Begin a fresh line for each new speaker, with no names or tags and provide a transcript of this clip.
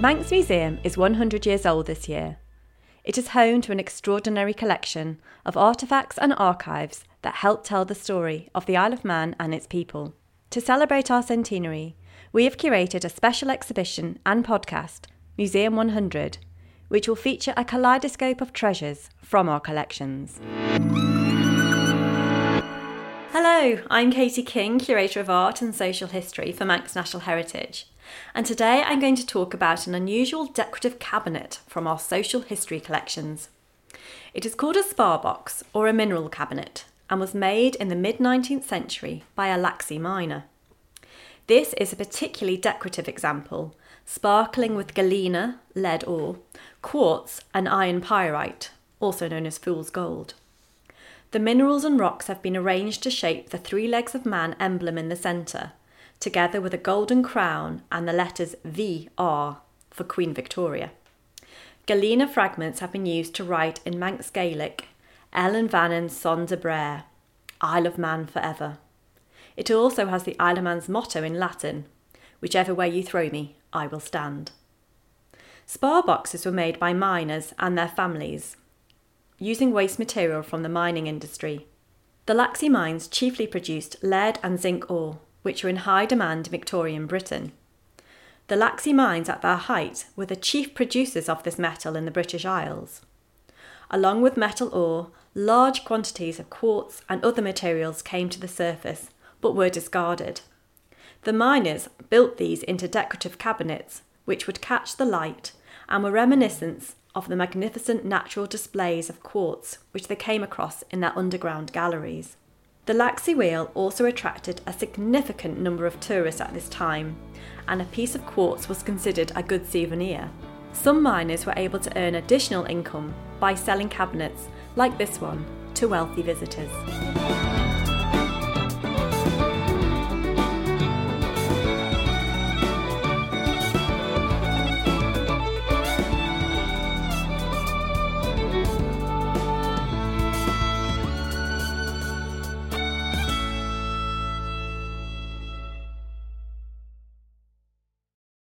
Manx Museum is 100 years old this year. It is home to an extraordinary collection of artefacts and archives that help tell the story of the Isle of Man and its people. To celebrate our centenary, we have curated a special exhibition and podcast, Museum 100, which will feature a kaleidoscope of treasures from our collections. Hello, I'm Katie King, Curator of Art and Social History for Manx National Heritage, and today I'm going to talk about an unusual decorative cabinet from our social history collections. It is called a spar box or a mineral cabinet and was made in the mid 19th century by a Laxey miner. This is a particularly decorative example, sparkling with galena, lead ore, quartz, and iron pyrite, also known as fool's gold. The minerals and rocks have been arranged to shape the three legs of man emblem in the centre, together with a golden crown and the letters VR for Queen Victoria. Galena fragments have been used to write in Manx Gaelic, Ellan Vannin's Son de Isle of Man forever. It also has the Isle of Man's motto in Latin, whichever way you throw me, I will stand. Spar boxes were made by miners and their families, using waste material from the mining industry. The Laxey mines chiefly produced lead and zinc ore, which were in high demand in Victorian Britain. The Laxey mines at their height were the chief producers of this metal in the British Isles. Along with metal ore, large quantities of quartz and other materials came to the surface but were discarded. The miners built these into decorative cabinets which would catch the light and were reminiscent of the magnificent natural displays of quartz which they came across in their underground galleries. The Laxey Wheel also attracted a significant number of tourists at this time, and a piece of quartz was considered a good souvenir. Some miners were able to earn additional income by selling cabinets like this one to wealthy visitors.